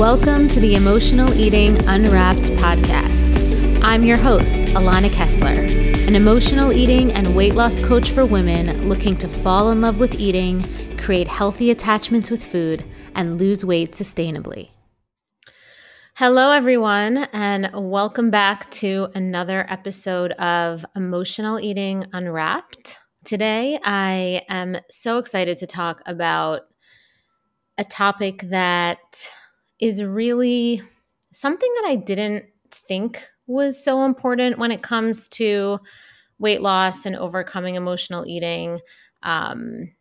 Welcome to the Emotional Eating Unwrapped podcast. I'm your host, Alana Kessler, an emotional eating and weight loss coach for women looking to fall in love with eating, create healthy attachments with food, and lose weight sustainably. Hello, everyone, and welcome back to another episode of Emotional Eating Unwrapped. Today, I am so excited to talk about a topic that is really something that I didn't think was so important when it comes to weight loss and overcoming emotional eating, um,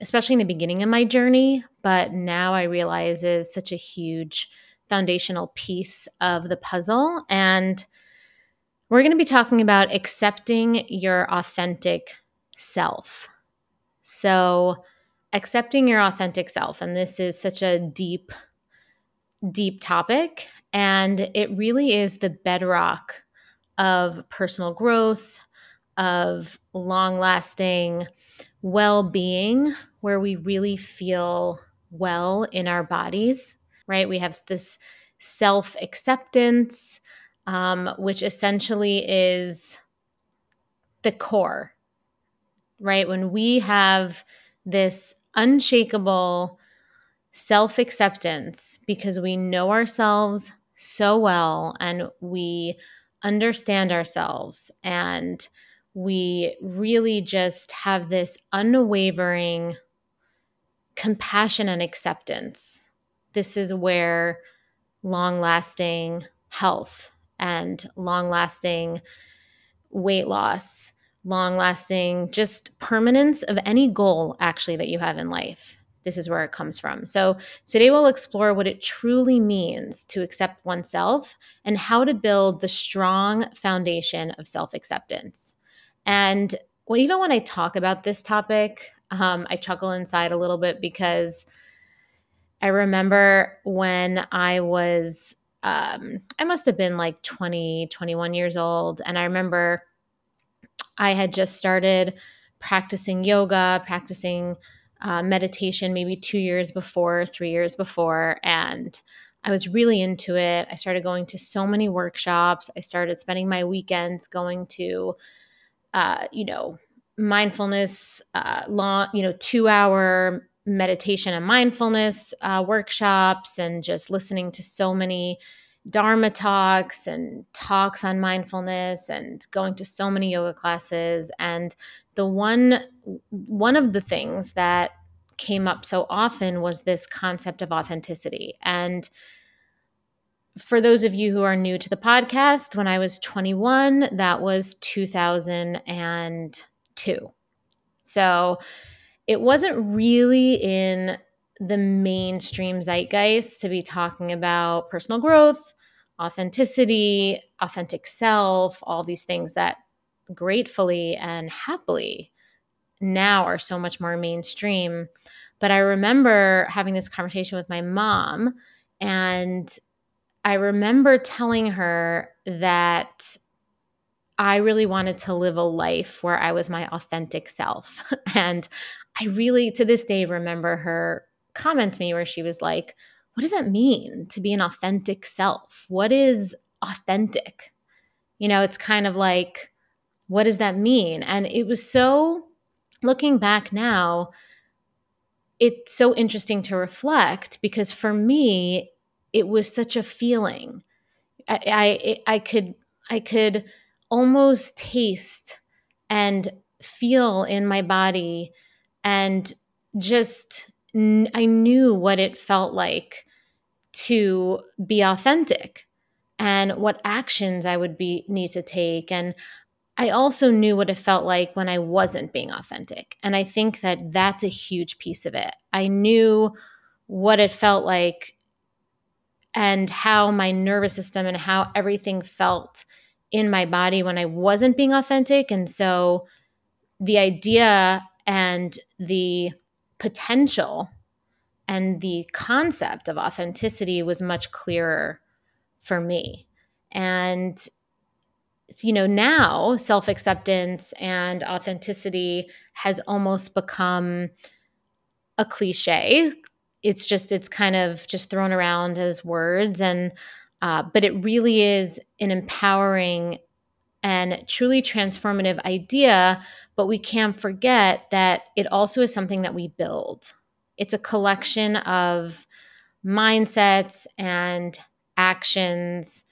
especially in the beginning of my journey. But now I realize is such a huge foundational piece of the puzzle. And we're going to be talking about accepting your authentic self. So, accepting your authentic self. And this is such a deep deep topic, and it really is the bedrock of personal growth, of long lasting well being, where we really feel well in our bodies, right? We have this self acceptance, um, which essentially is the core, right? When we have this unshakable self acceptance because we know ourselves so well and we understand ourselves and we really just have this unwavering compassion and acceptance. This is where long lasting health and long lasting weight loss, long lasting just permanence of any goal actually that you have in life this is where it comes from. So, today we'll explore what it truly means to accept oneself and how to build the strong foundation of self acceptance. And well, even when I talk about this topic, um, I chuckle inside a little bit because I remember when I was, um, I must have been like 20, 21 years old. And I remember I had just started practicing yoga, practicing uh, meditation maybe two years before, three years before, and I was really into it. I started going to so many workshops. I started spending my weekends going to, uh, you know, mindfulness, uh, long, you know, two hour meditation and mindfulness uh, workshops, and just listening to so many Dharma talks and talks on mindfulness and going to so many yoga classes. And the one one of the things that came up so often was this concept of authenticity. And for those of you who are new to the podcast, when I was 21, that was 2002. So it wasn't really in the mainstream zeitgeist to be talking about personal growth, authenticity, authentic self, all these things that gratefully and happily now are so much more mainstream. But I remember having this conversation with my mom, and I remember telling her that I really wanted to live a life where I was my authentic self. and I really, to this day, remember her comment to me where she was like, What does that mean to be an authentic self? What is authentic? You know, it's kind of like, what does that mean? And it was so, looking back now, it's so interesting to reflect because for me, it was such a feeling. I, I, I could, I could almost taste and feel in my body and just I knew what it felt like to be authentic and what actions I would be need to take and I also knew what it felt like when I wasn't being authentic. And I think that that's a huge piece of it. I knew what it felt like and how my nervous system and how everything felt in my body when I wasn't being authentic. And so the idea and the potential and the concept of authenticity was much clearer for me. And you know, now self acceptance and authenticity has almost become a cliche it's just it's kind of just thrown around as words and uh, but it really is an empowering and truly transformative idea but we can't forget that it also is something that we build it's a collection of mindsets and actions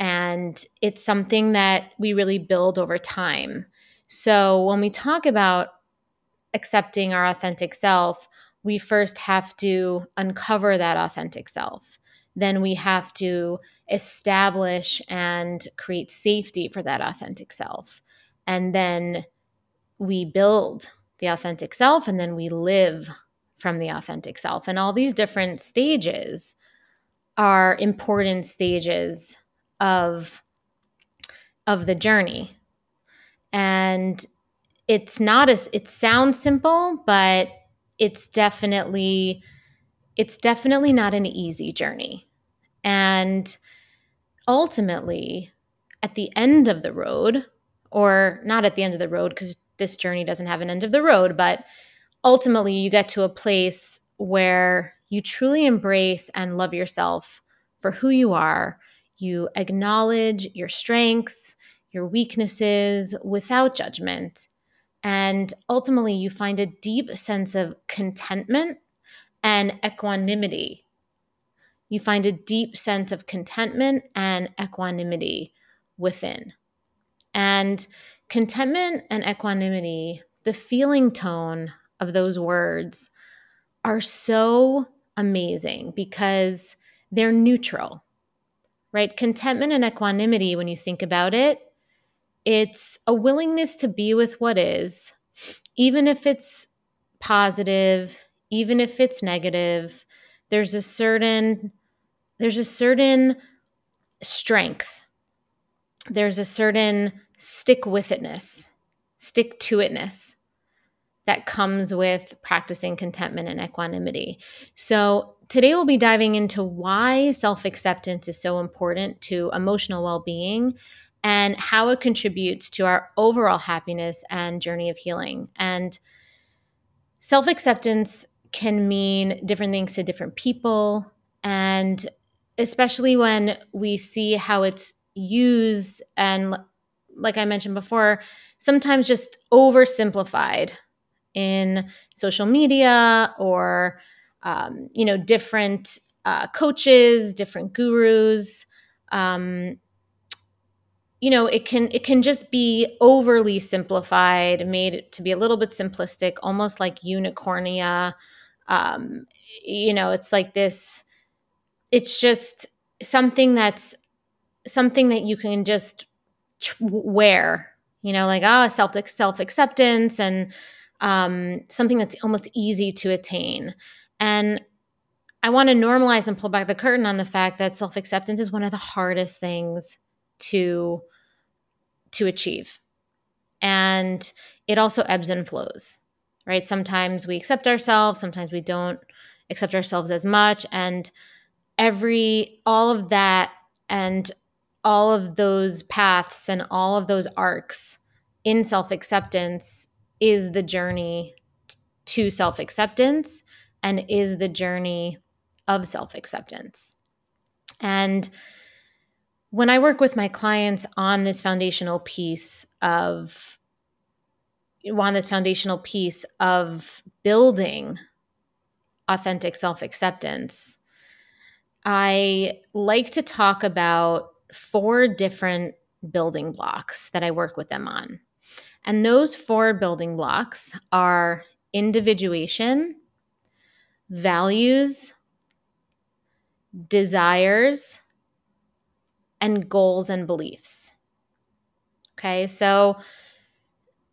and it's something that we really build over time so when we talk about accepting our authentic self we first have to uncover that authentic self. Then we have to establish and create safety for that authentic self. And then we build the authentic self and then we live from the authentic self. And all these different stages are important stages of of the journey. And it's not as it sounds simple, but it's definitely it's definitely not an easy journey. And ultimately, at the end of the road, or not at the end of the road, because this journey doesn't have an end of the road, but ultimately, you get to a place where you truly embrace and love yourself for who you are. You acknowledge your strengths, your weaknesses without judgment, and ultimately, you find a deep sense of contentment and equanimity. You find a deep sense of contentment and equanimity within. And contentment and equanimity, the feeling tone of those words are so amazing because they're neutral, right? Contentment and equanimity, when you think about it, it's a willingness to be with what is, even if it's positive, even if it's negative. There's a certain there's a certain strength. There's a certain stick with itness, stick to itness that comes with practicing contentment and equanimity. So, today we'll be diving into why self acceptance is so important to emotional well being and how it contributes to our overall happiness and journey of healing. And self acceptance can mean different things to different people. And especially when we see how it's used and, like I mentioned before, sometimes just oversimplified in social media or, um, you know, different uh, coaches, different gurus. Um, you know it can it can just be overly simplified made to be a little bit simplistic almost like unicornia um you know it's like this it's just something that's something that you can just wear you know like ah oh, self self acceptance and um something that's almost easy to attain. And i want to normalize and pull back the curtain on the fact that self acceptance is one of the hardest things to to achieve. And it also ebbs and flows right? Sometimes we accept ourselves sometimes we don't accept ourselves as much. And every all of that and all of those paths and all of those arcs in self-acceptance is the journey to self-acceptance and is the journey of self-acceptance. And when I work with my clients on this foundational piece of on this foundational piece of building authentic self-acceptance, I like to talk about four different building blocks that I work with them on. And those four building blocks are individuation, values, desires, and goals and beliefs. Okay, so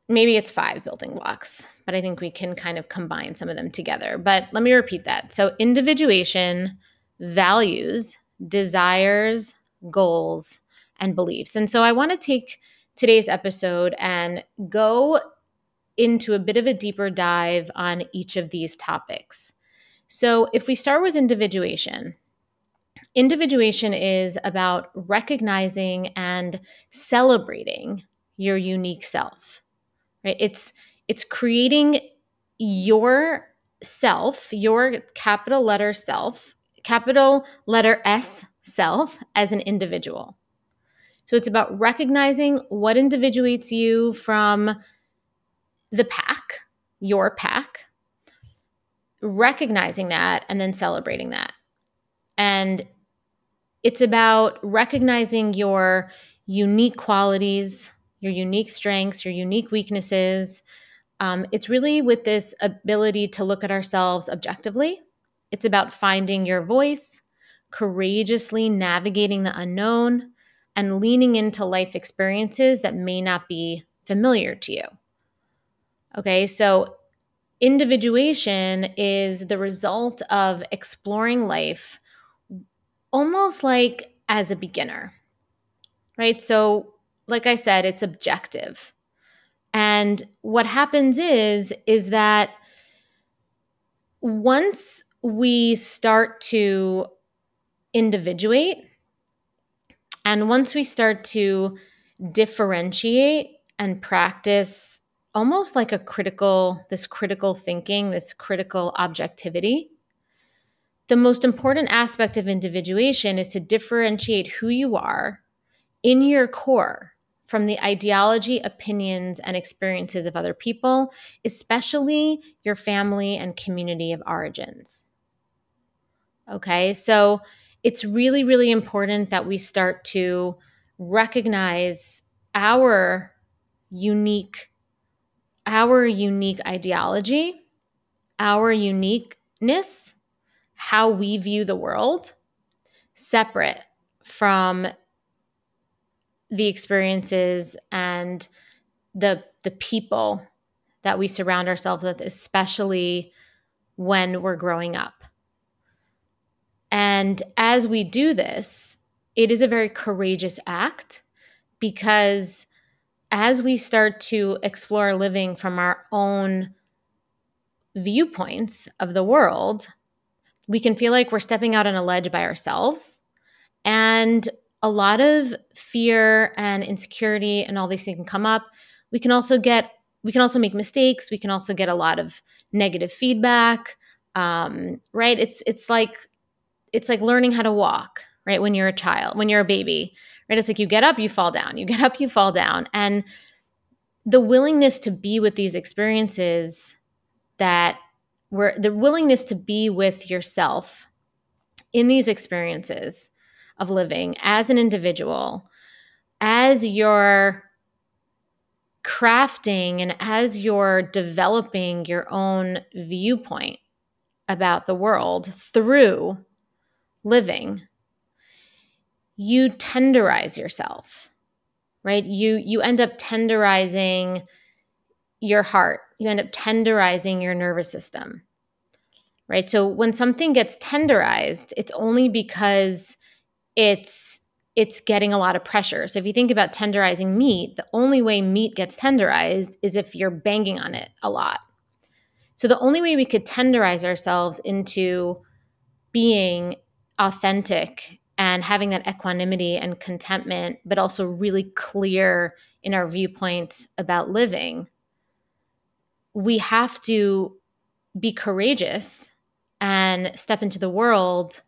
maybe it's five building blocks, but I think we can kind of combine some of them together. But let me repeat that. So, individuation, values, desires, goals, and beliefs. And so, I want to take today's episode and go into a bit of a deeper dive on each of these topics. So, if we start with individuation, individuation is about recognizing and celebrating your unique self right it's it's creating your self, your capital letter self, capital letter S self as an individual. So it's about recognizing what individuates you from the pack, your pack, recognizing that and then celebrating that. And it's about recognizing your unique qualities, your unique strengths, your unique weaknesses. Um, it's really with this ability to look at ourselves objectively. It's about finding your voice, courageously navigating the unknown, and leaning into life experiences that may not be familiar to you. Okay, so individuation is the result of exploring life almost like as a beginner, right? So, like I said, it's objective. And what happens is, is that once we start to individuate and once we start to differentiate and practice almost like a critical, this critical thinking, this critical objectivity, the most important aspect of individuation is to differentiate who you are in your core from the ideology, opinions, and experiences of other people, especially your family and community of origins. Okay, so it's really, really important that we start to recognize our unique our unique ideology, our uniqueness, how we view the world, separate from the experiences and the the people that we surround ourselves with especially when we're growing up and as we do this, it is a very courageous act because as we start to explore living from our own viewpoints of the world, we can feel like we're stepping out on a ledge by ourselves. And a lot of fear and insecurity and all these things can come up. We can also get, we can also make mistakes. We can also get a lot of negative feedback. Um, right? It's it's like it's like learning how to walk, right? When you're a child, when you're a baby, right? It's like you get up, you fall down. You get up, you fall down. And the willingness to be with these experiences that were the willingness to be with yourself in these experiences of living as an individual, as you're crafting and as you're developing your own viewpoint about the world through living you tenderize yourself right? You you end up tenderizing your heart. You end up tenderizing your nervous system right? So when something gets tenderized it's only because it's it's getting a lot of pressure. So if you think about tenderizing meat the only way meat gets tenderized is if you're banging on it a lot. So the only way we could tenderize ourselves into being authentic and having that equanimity and contentment, but also really clear in our viewpoints about living, we have to be courageous and step into the world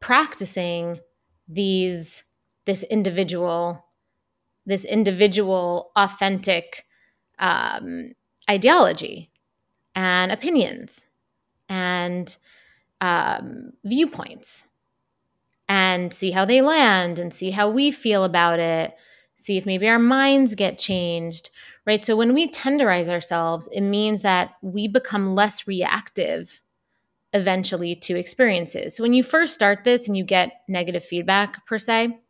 practicing these this individual this individual authentic um, ideology and opinions and um, viewpoints and see how they land and see how we feel about it, see if maybe our minds get changed, right? So when we tenderize ourselves, it means that we become less reactive eventually to experiences. So when you first start this and you get negative feedback per se,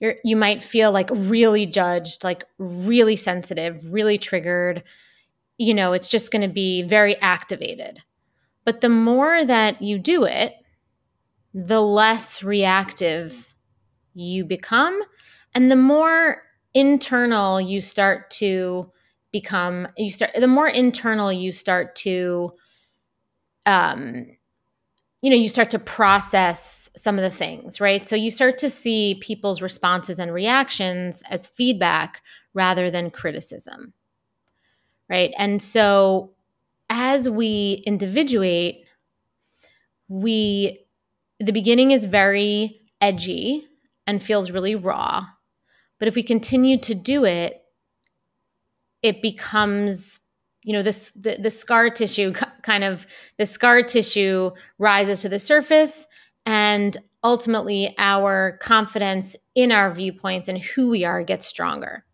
you're, you might feel like really judged, like really sensitive, really triggered. You know, it's just going to be very activated. But the more that you do it, the less reactive you become and the more internal you start to become you start the more internal you start to um you know you start to process some of the things right? So you start to see people's responses and reactions as feedback rather than criticism right? And so as we individuate, we the beginning is very edgy and feels really raw. But if we continue to do it, it becomes you know this the, the scar tissue kind of the scar tissue rises to the surface and ultimately our confidence in our viewpoints and who we are gets stronger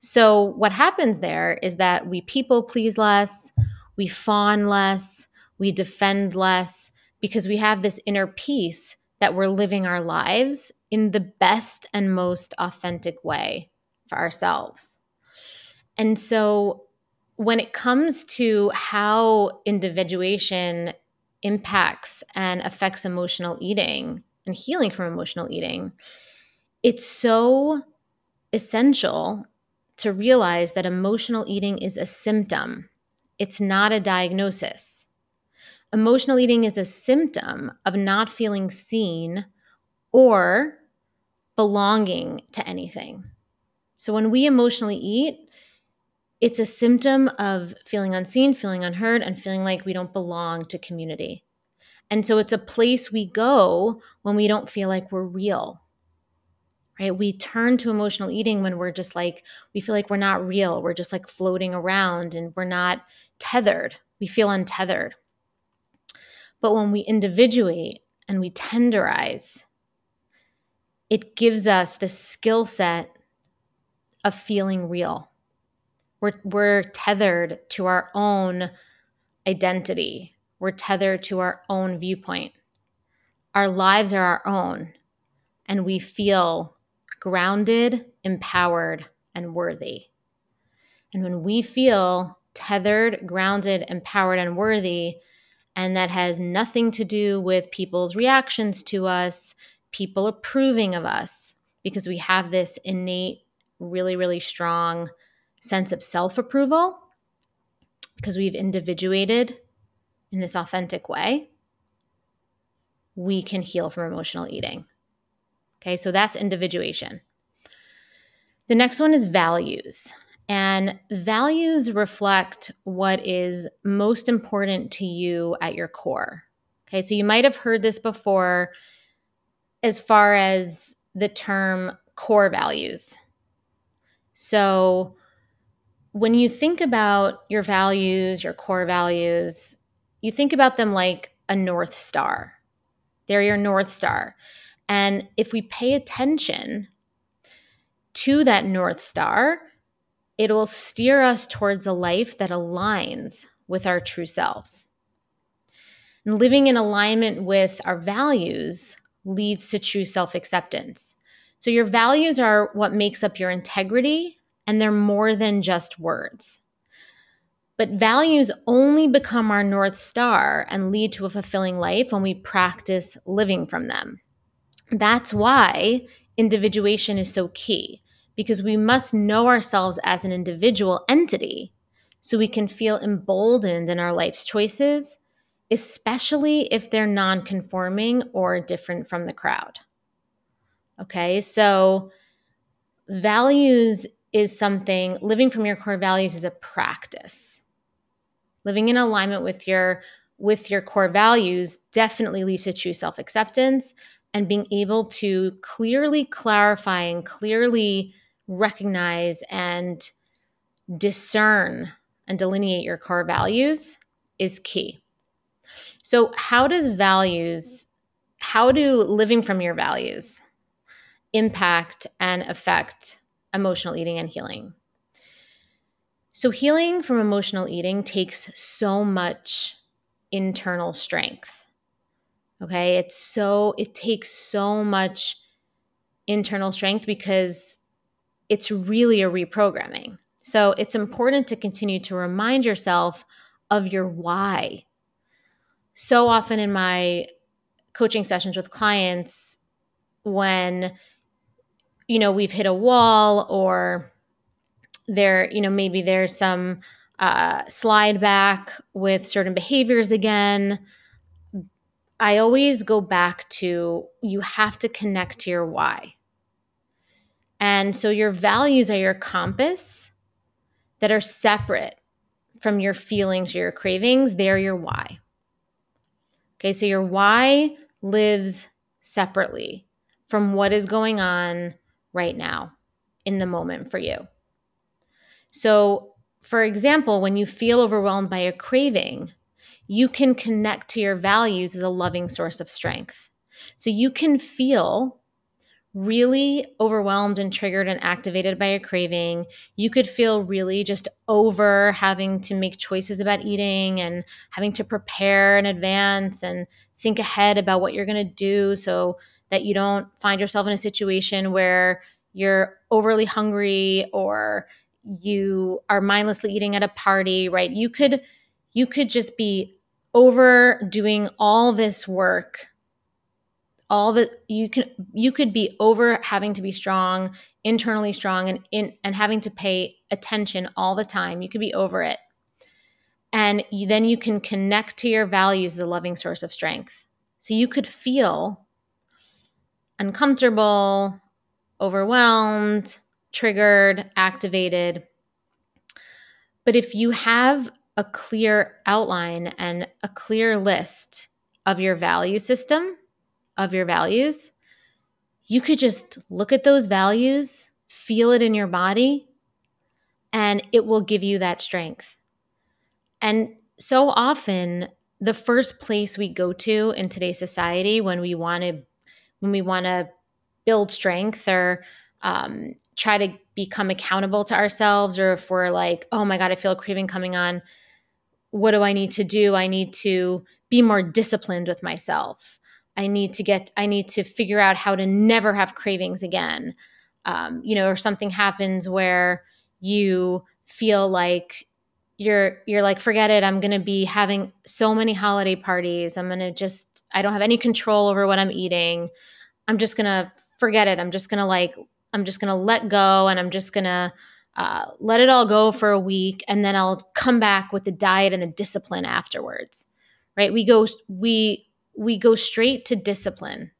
so what happens there is that we people please less we fawn less we defend less because we have this inner peace that we're living our lives in the best and most authentic way for ourselves and so when it comes to how individuation impacts and affects emotional eating and healing from emotional eating, it's so essential to realize that emotional eating is a symptom, it's not a diagnosis. Emotional eating is a symptom of not feeling seen or belonging to anything. So when we emotionally eat, it's a symptom of feeling unseen, feeling unheard, and feeling like we don't belong to community. And so it's a place we go when we don't feel like we're real. Right? We turn to emotional eating when we're just like, we feel like we're not real. We're just like floating around and we're not tethered. We feel untethered. But when we individuate and we tenderize, it gives us the skill set of feeling real we're, we're tethered to our own identity. We're tethered to our own viewpoint. Our lives are our own, and we feel grounded, empowered, and worthy. And when we feel tethered, grounded, empowered, and worthy, and that has nothing to do with people's reactions to us, people approving of us, because we have this innate, really, really strong sense of self approval because we've individuated in this authentic way, we can heal from emotional eating. Okay, so that's individuation. The next one is values. And values reflect what is most important to you at your core. Okay, so you might have heard this before as far as the term core values. So, when you think about your values, your core values, you think about them like a North Star. They're your North Star. And if we pay attention to that North Star, it will steer us towards a life that aligns with our true selves. And living in alignment with our values leads to true self acceptance. So, your values are what makes up your integrity and they're more than just words. But values only become our North Star and lead to a fulfilling life when we practice living from them. That's why individuation is so key, because we must know ourselves as an individual entity so we can feel emboldened in our life's choices, especially if they're non conforming or different from the crowd. Okay, so values is something living from your core values is a practice. Living in alignment with your with your core values definitely leads to true self-acceptance and being able to clearly clarify and clearly recognize and discern and delineate your core values is key. So, how does values, how do living from your values impact and affect emotional eating and healing. So, healing from emotional eating takes so much internal strength. Okay. It's so, it takes so much internal strength because it's really a reprogramming. So, it's important to continue to remind yourself of your why. So often in my coaching sessions with clients, when you know we've hit a wall or there you know maybe there's some uh, slide back with certain behaviors again i always go back to you have to connect to your why and so your values are your compass that are separate from your feelings or your cravings, they're your why. Okay, so your why lives separately from what is going on right now in the moment for you. So, for example, when you feel overwhelmed by a craving, you can connect to your values as a loving source of strength. So you can feel really overwhelmed and triggered and activated by a craving. You could feel really just over having to make choices about eating and having to prepare in advance and think ahead about what you're going to do so that you don't find yourself in a situation where you're overly hungry or you are mindlessly eating at a party, right? You could you could just be overdoing all this work all the you can you could be over having to be strong internally strong and in and having to pay attention all the time. You could be over it. And you, then you can connect to your values as a loving source of strength. So you could feel uncomfortable overwhelmed triggered activated. But if you have a clear outline and a clear list of your value system of your values, you could just look at those values, feel it in your body, and it will give you that strength. And so often, the first place we go to in today's society when we want to when we want to build strength or um, try to become accountable to ourselves, or if we're like, oh my God, I feel a craving coming on. What do I need to do? I need to be more disciplined with myself. I need to get, I need to figure out how to never have cravings again. Um, you know, or something happens where you feel like you're you're like forget it i'm going to be having so many holiday parties. I'm going to just i don't have any control over what i'm eating. I'm just going to forget it. I'm just going to like i'm just going to let go and i'm just going to uh, let it all go for a week and then i'll come back with the diet and the discipline afterwards right? We go we we go straight to discipline.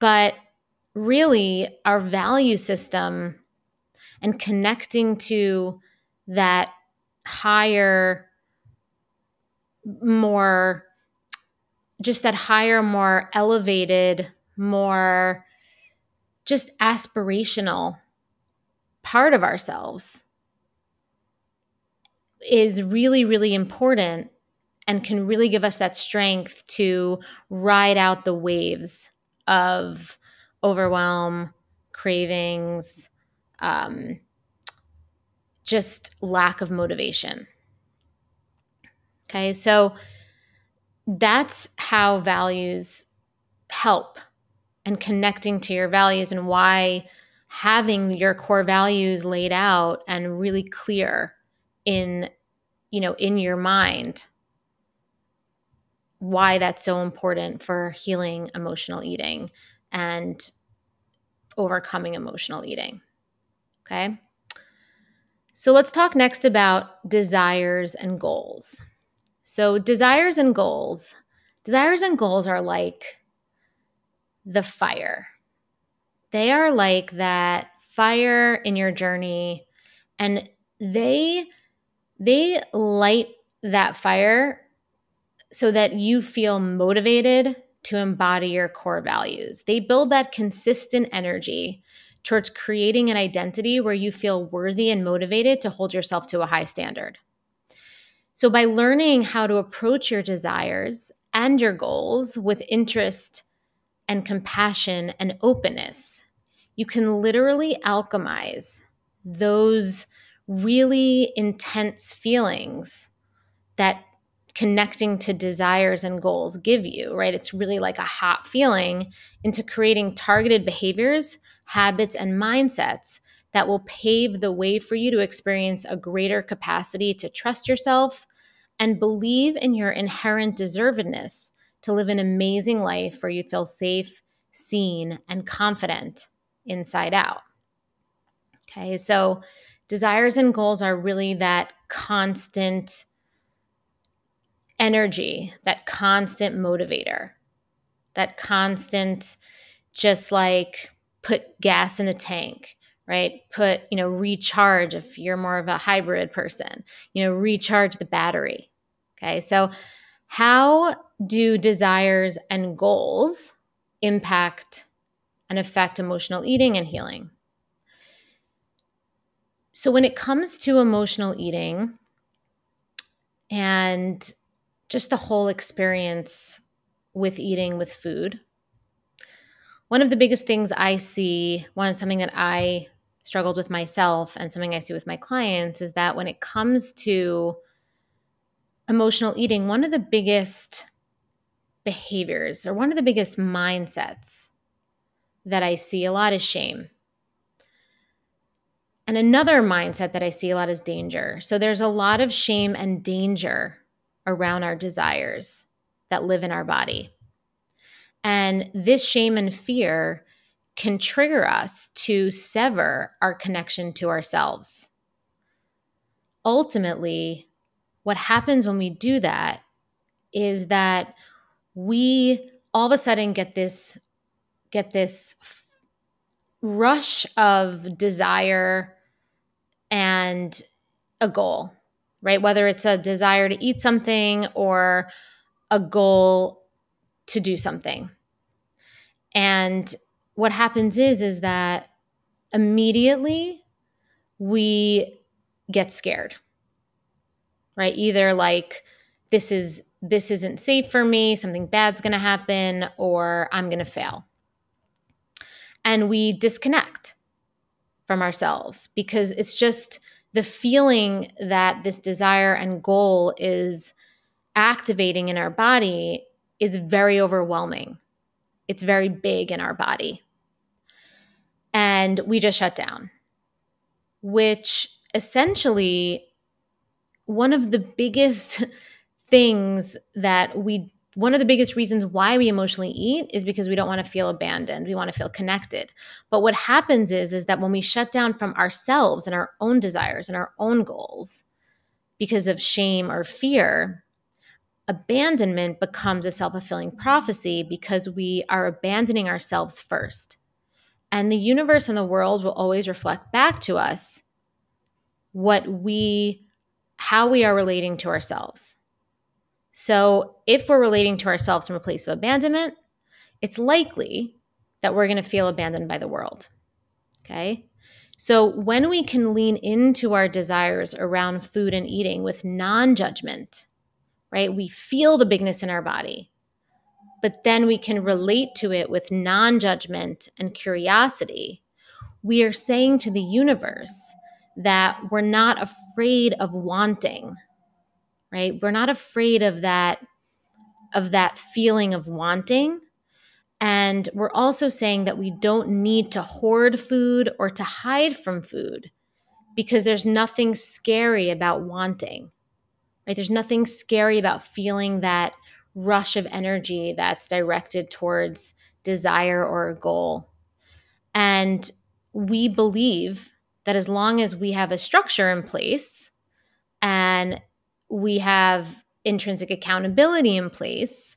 But really, our value system and connecting to that higher, more, just that higher, more elevated, more just aspirational part of ourselves is really, really important and can really give us that strength to ride out the waves of overwhelm, cravings, um, just lack of motivation. Okay, so that's how values help and connecting to your values and why having your core values laid out and really clear in you know in your mind why that's so important for healing emotional eating and overcoming emotional eating. Okay. So let's talk next about desires and goals. So, desires and goals, desires and goals are like the fire. They are like that fire in your journey and they they light that fire so that you feel motivated to embody your core values. They build that consistent energy towards creating an identity where you feel worthy and motivated to hold yourself to a high standard. So, by learning how to approach your desires and your goals with interest and compassion and openness, you can literally alchemize those really intense feelings that connecting to desires and goals give you, right? It's really like a hot feeling into creating targeted behaviors, habits, and mindsets that will pave the way for you to experience a greater capacity to trust yourself and believe in your inherent deservedness to live an amazing life where you feel safe, seen, and confident inside out. Okay, so desires and goals are really that constant energy, that constant motivator, that constant, just like put gas in the tank, right? Put, you know, recharge if you're more of a hybrid person, you know, recharge the battery. Okay. So, how do desires and goals impact and affect emotional eating and healing? So, when it comes to emotional eating and just the whole experience with eating with food, one of the biggest things I see, one something that I struggled with myself and something I see with my clients is that when it comes to emotional eating, one of the biggest behaviors or one of the biggest mindsets that I see a lot is shame. And another mindset that I see a lot is danger. So there's a lot of shame and danger around our desires that live in our body. And this shame and fear can trigger us to sever our connection to ourselves. Ultimately, what happens when we do that is that we all of a sudden get this get this rush of desire and a goal, right? Whether it's a desire to eat something or a goal to do something. And what happens is is that immediately we get scared. Right? Either like this is this isn't safe for me, something bad's going to happen or I'm going to fail. And we disconnect from ourselves because it's just the feeling that this desire and goal is activating in our body is very overwhelming. It's very big in our body. And we just shut down, which essentially, one of the biggest things that we one of the biggest reasons why we emotionally eat is because we don't want to feel abandoned we want to feel connected. But what happens is is that when we shut down from ourselves and our own desires and our own goals because of shame or fear abandonment becomes a self-fulfilling prophecy because we are abandoning ourselves first. And the universe and the world will always reflect back to us what we how we are relating to ourselves so, if we're relating to ourselves from a place of abandonment, it's likely that we're going to feel abandoned by the world. Okay. So, when we can lean into our desires around food and eating with non judgment, right, we feel the bigness in our body, but then we can relate to it with non judgment and curiosity. We are saying to the universe that we're not afraid of wanting right? We're not afraid of that of that feeling of wanting. And we're also saying that we don't need to hoard food or to hide from food because there's nothing scary about wanting. Right? There's nothing scary about feeling that rush of energy that's directed towards desire or a goal. And we believe that as long as we have a structure in place and we have intrinsic accountability in place.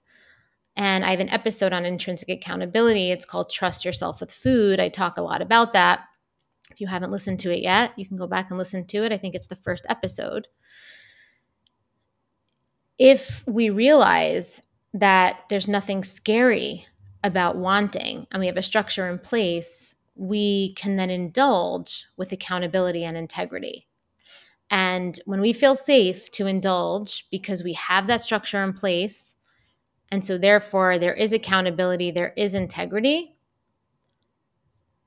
And I have an episode on intrinsic accountability. It's called Trust Yourself with Food. I talk a lot about that. If you haven't listened to it yet, you can go back and listen to it. I think it's the first episode. If we realize that there's nothing scary about wanting and we have a structure in place, we can then indulge with accountability and integrity. And when we feel safe to indulge because we have that structure in place, and so therefore there is accountability, there is integrity,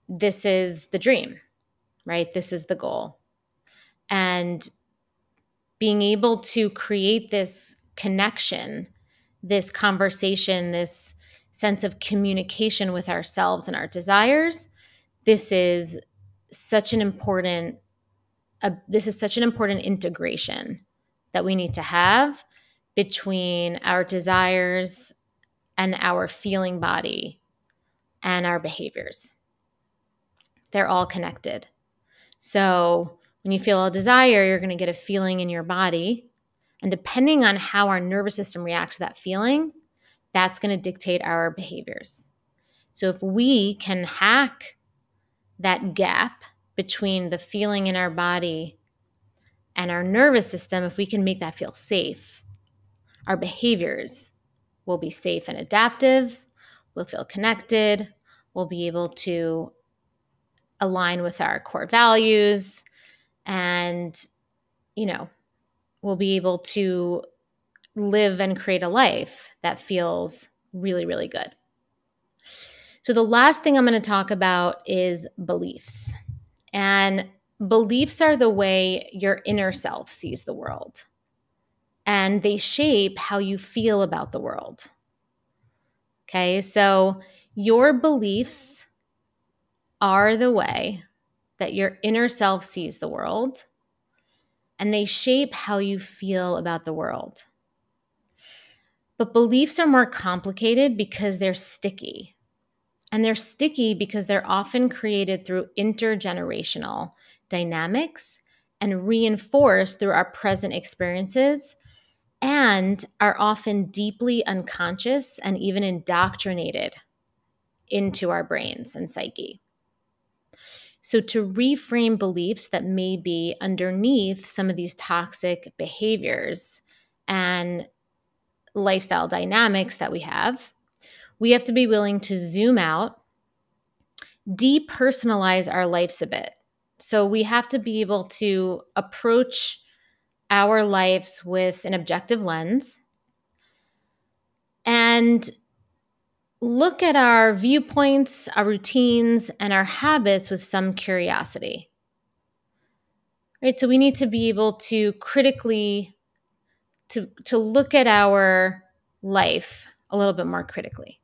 this is the dream, right? This is the goal. And being able to create this connection, this conversation, this sense of communication with ourselves and our desires, this is such an important a, this is such an important integration that we need to have between our desires and our feeling body and our behaviors. They're all connected. So, when you feel a desire, you're going to get a feeling in your body. And depending on how our nervous system reacts to that feeling, that's going to dictate our behaviors. So, if we can hack that gap between the feeling in our body and our nervous system, if we can make that feel safe, our behaviors will be safe and adaptive, we'll feel connected, we'll be able to align with our core values, and, you know, we'll be able to live and create a life that feels really, really good. So, the last thing I'm going to talk about is beliefs. And beliefs are the way your inner self sees the world, and they shape how you feel about the world. Okay, so your beliefs are the way that your inner self sees the world, and they shape how you feel about the world. But beliefs are more complicated because they're sticky. And they're sticky because they're often created through intergenerational dynamics and reinforced through our present experiences and are often deeply unconscious and even indoctrinated into our brains and psyche. So, to reframe beliefs that may be underneath some of these toxic behaviors and lifestyle dynamics that we have, we have to be willing to zoom out, depersonalize our lives a bit. So, we have to be able to approach our lives with an objective lens and look at our viewpoints, our routines, and our habits with some curiosity. Right? So we need to be able to critically to to look at our life a little bit more critically.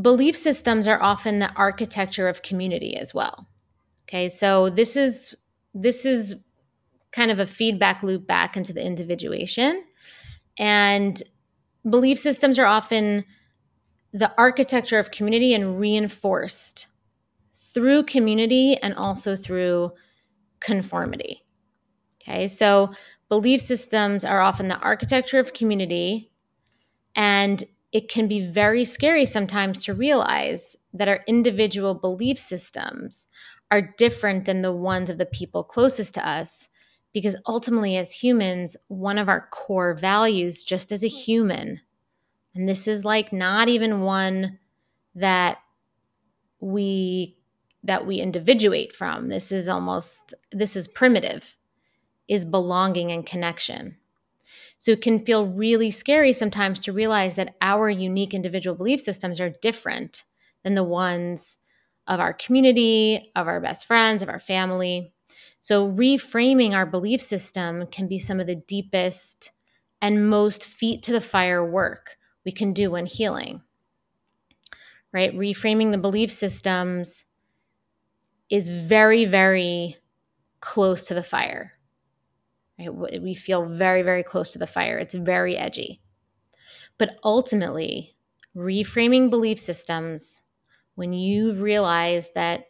Belief systems are often the architecture of community as well. Okay? So this is this is kind of a feedback loop back into the individuation and belief systems are often the architecture of community and reinforced through community and also through conformity. Okay, so belief systems are often the architecture of community, and it can be very scary sometimes to realize that our individual belief systems are different than the ones of the people closest to us because ultimately, as humans, one of our core values, just as a human, and this is like not even one that we that we individuate from. This is almost this is primitive is belonging and connection. So it can feel really scary sometimes to realize that our unique individual belief systems are different than the ones of our community, of our best friends, of our family. So, reframing our belief system can be some of the deepest and most feet to the fire work we can do when healing. Right? Reframing the belief systems is very, very close to the fire. Right? We feel very, very close to the fire. It's very edgy. But ultimately, reframing belief systems, when you've realized that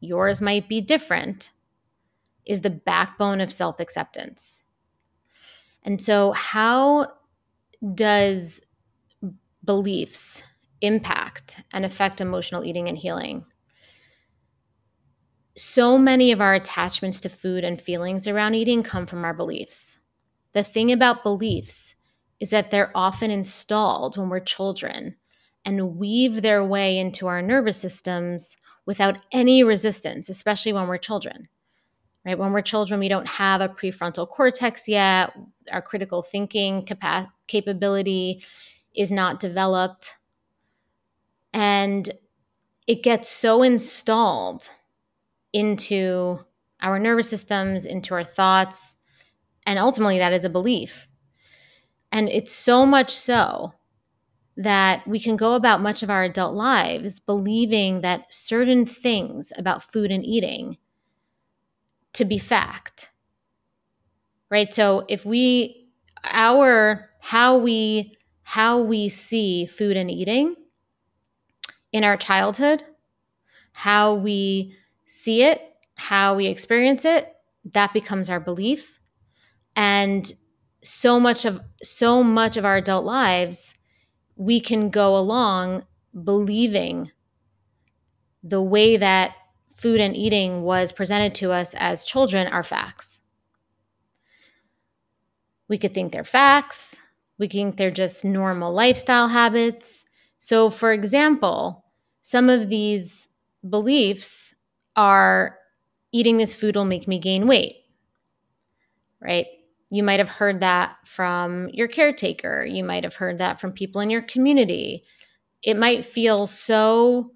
yours might be different, is the backbone of self acceptance. And so, how does beliefs impact and affect emotional eating and healing? So many of our attachments to food and feelings around eating come from our beliefs. The thing about beliefs is that they're often installed when we're children and weave their way into our nervous systems without any resistance, especially when we're children right? When we're children, we don't have a prefrontal cortex yet. Our critical thinking capa- capability is not developed. And it gets so installed into our nervous systems, into our thoughts, and ultimately that is a belief. And it's so much so that we can go about much of our adult lives believing that certain things about food and eating to be fact. Right? So if we our how we how we see food and eating in our childhood, how we see it, how we experience it, that becomes our belief. And so much of so much of our adult lives we can go along believing the way that food and eating was presented to us as children are facts. We could think they're facts, we think they're just normal lifestyle habits. So, for example, some of these beliefs are eating this food will make me gain weight, right? You might have heard that from your caretaker. You might have heard that from people in your community. It might feel so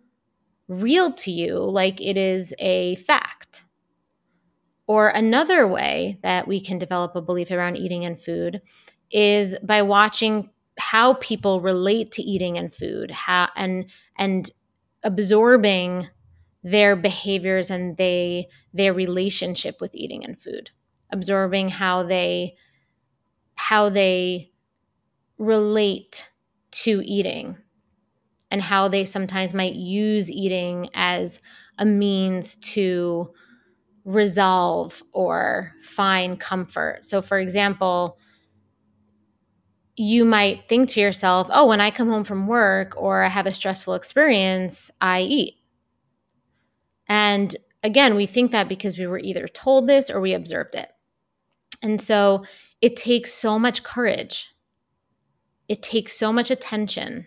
real to you, like it is a fact. Or another way that we can develop a belief around eating and food is by watching how people relate to eating and food, how and and absorbing their behaviors and they their relationship with eating and food observing how they how they relate to eating and how they sometimes might use eating as a means to resolve or find comfort. So, for example, you might think to yourself, oh, when I come home from work or I have a stressful experience, I eat. And again, we think that because we were either told this or we observed it. And so it takes so much courage. It takes so much attention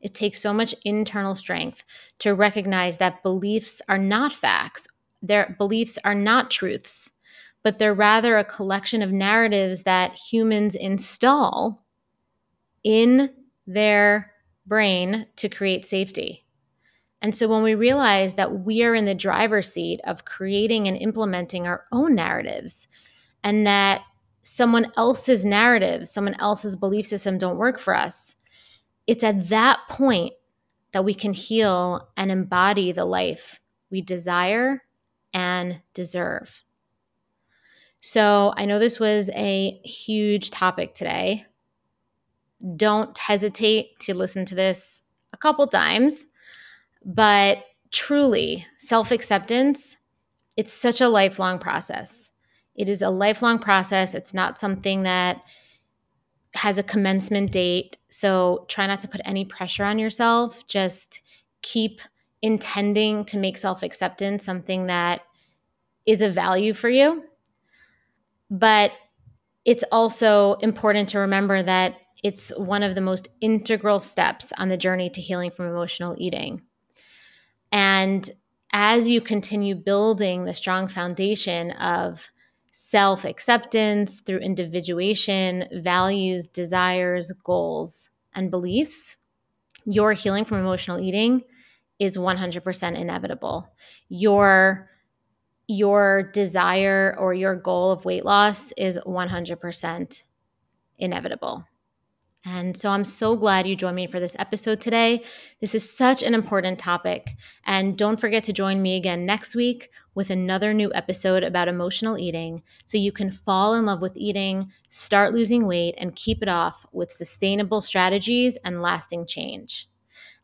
it takes so much internal strength to recognize that beliefs are not facts, their beliefs are not truths, but they're rather a collection of narratives that humans install in their brain to create safety. And so when we realize that we are in the driver's seat of creating and implementing our own narratives, and that someone else's narrative, someone else's belief system don't work for us, it's at that point that we can heal and embody the life we desire and deserve. So, I know this was a huge topic today. Don't hesitate to listen to this a couple times, but truly, self acceptance, it's such a lifelong process. It is a lifelong process. It's not something that has a commencement date. So try not to put any pressure on yourself. Just keep intending to make self acceptance something that is a value for you. But it's also important to remember that it's one of the most integral steps on the journey to healing from emotional eating. And as you continue building the strong foundation of self acceptance through individuation, values, desires, goals, and beliefs, your healing from emotional eating is 100% inevitable. Your your desire or your goal of weight loss is 100% inevitable. And so I'm so glad you joined me for this episode today. This is such an important topic. And don't forget to join me again next week with another new episode about emotional eating so you can fall in love with eating, start losing weight, and keep it off with sustainable strategies and lasting change.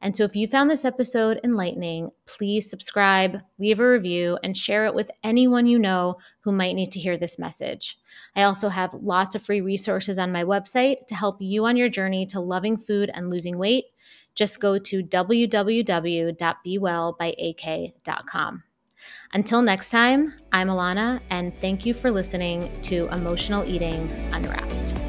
And so, if you found this episode enlightening, please subscribe, leave a review, and share it with anyone you know who might need to hear this message. I also have lots of free resources on my website to help you on your journey to loving food and losing weight. Just go to www.bewellbyak.com. Until next time, I'm Alana, and thank you for listening to Emotional Eating Unwrapped.